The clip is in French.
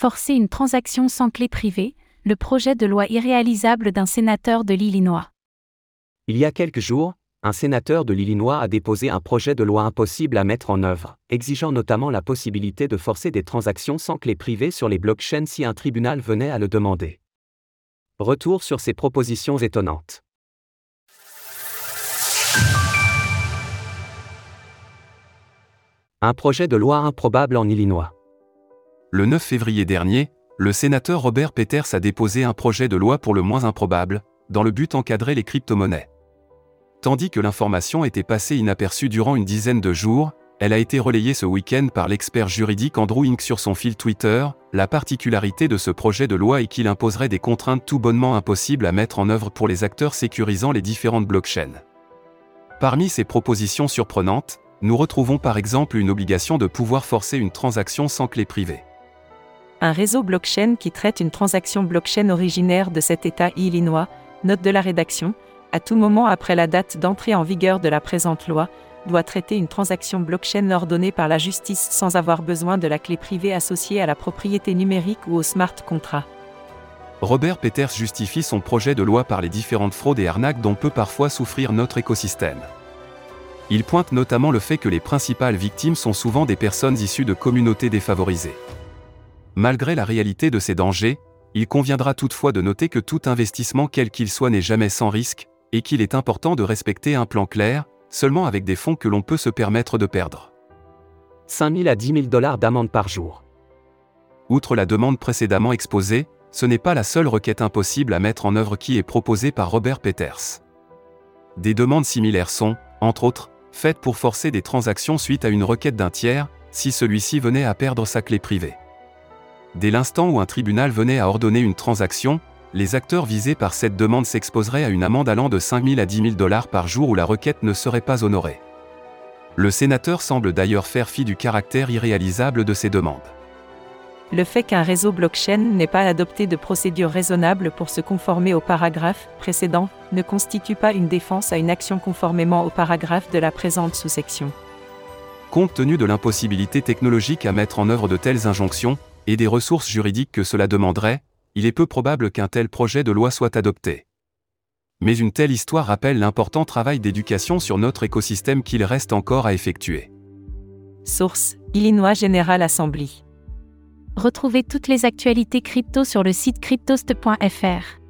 Forcer une transaction sans clé privée, le projet de loi irréalisable d'un sénateur de l'Illinois. Il y a quelques jours, un sénateur de l'Illinois a déposé un projet de loi impossible à mettre en œuvre, exigeant notamment la possibilité de forcer des transactions sans clé privée sur les blockchains si un tribunal venait à le demander. Retour sur ces propositions étonnantes. Un projet de loi improbable en Illinois. Le 9 février dernier, le sénateur Robert Peters a déposé un projet de loi pour le moins improbable, dans le but d'encadrer les crypto-monnaies. Tandis que l'information était passée inaperçue durant une dizaine de jours, elle a été relayée ce week-end par l'expert juridique Andrew Inc. sur son fil Twitter. La particularité de ce projet de loi est qu'il imposerait des contraintes tout bonnement impossibles à mettre en œuvre pour les acteurs sécurisant les différentes blockchains. Parmi ces propositions surprenantes, nous retrouvons par exemple une obligation de pouvoir forcer une transaction sans clé privée. Un réseau blockchain qui traite une transaction blockchain originaire de cet État Illinois, note de la rédaction, à tout moment après la date d'entrée en vigueur de la présente loi, doit traiter une transaction blockchain ordonnée par la justice sans avoir besoin de la clé privée associée à la propriété numérique ou au smart contract. Robert Peters justifie son projet de loi par les différentes fraudes et arnaques dont peut parfois souffrir notre écosystème. Il pointe notamment le fait que les principales victimes sont souvent des personnes issues de communautés défavorisées. Malgré la réalité de ces dangers, il conviendra toutefois de noter que tout investissement quel qu'il soit n'est jamais sans risque, et qu'il est important de respecter un plan clair, seulement avec des fonds que l'on peut se permettre de perdre. 5 000 à 10 000 dollars d'amende par jour. Outre la demande précédemment exposée, ce n'est pas la seule requête impossible à mettre en œuvre qui est proposée par Robert Peters. Des demandes similaires sont, entre autres, faites pour forcer des transactions suite à une requête d'un tiers, si celui-ci venait à perdre sa clé privée. Dès l'instant où un tribunal venait à ordonner une transaction, les acteurs visés par cette demande s'exposeraient à une amende allant de 5 000 à 10 000 dollars par jour où la requête ne serait pas honorée. Le sénateur semble d'ailleurs faire fi du caractère irréalisable de ces demandes. Le fait qu'un réseau blockchain n'ait pas adopté de procédure raisonnable pour se conformer au paragraphe précédent ne constitue pas une défense à une action conformément au paragraphe de la présente sous-section. Compte tenu de l'impossibilité technologique à mettre en œuvre de telles injonctions, et des ressources juridiques que cela demanderait, il est peu probable qu'un tel projet de loi soit adopté. Mais une telle histoire rappelle l'important travail d'éducation sur notre écosystème qu'il reste encore à effectuer. Source Illinois General Assembly. Retrouvez toutes les actualités crypto sur le site cryptost.fr.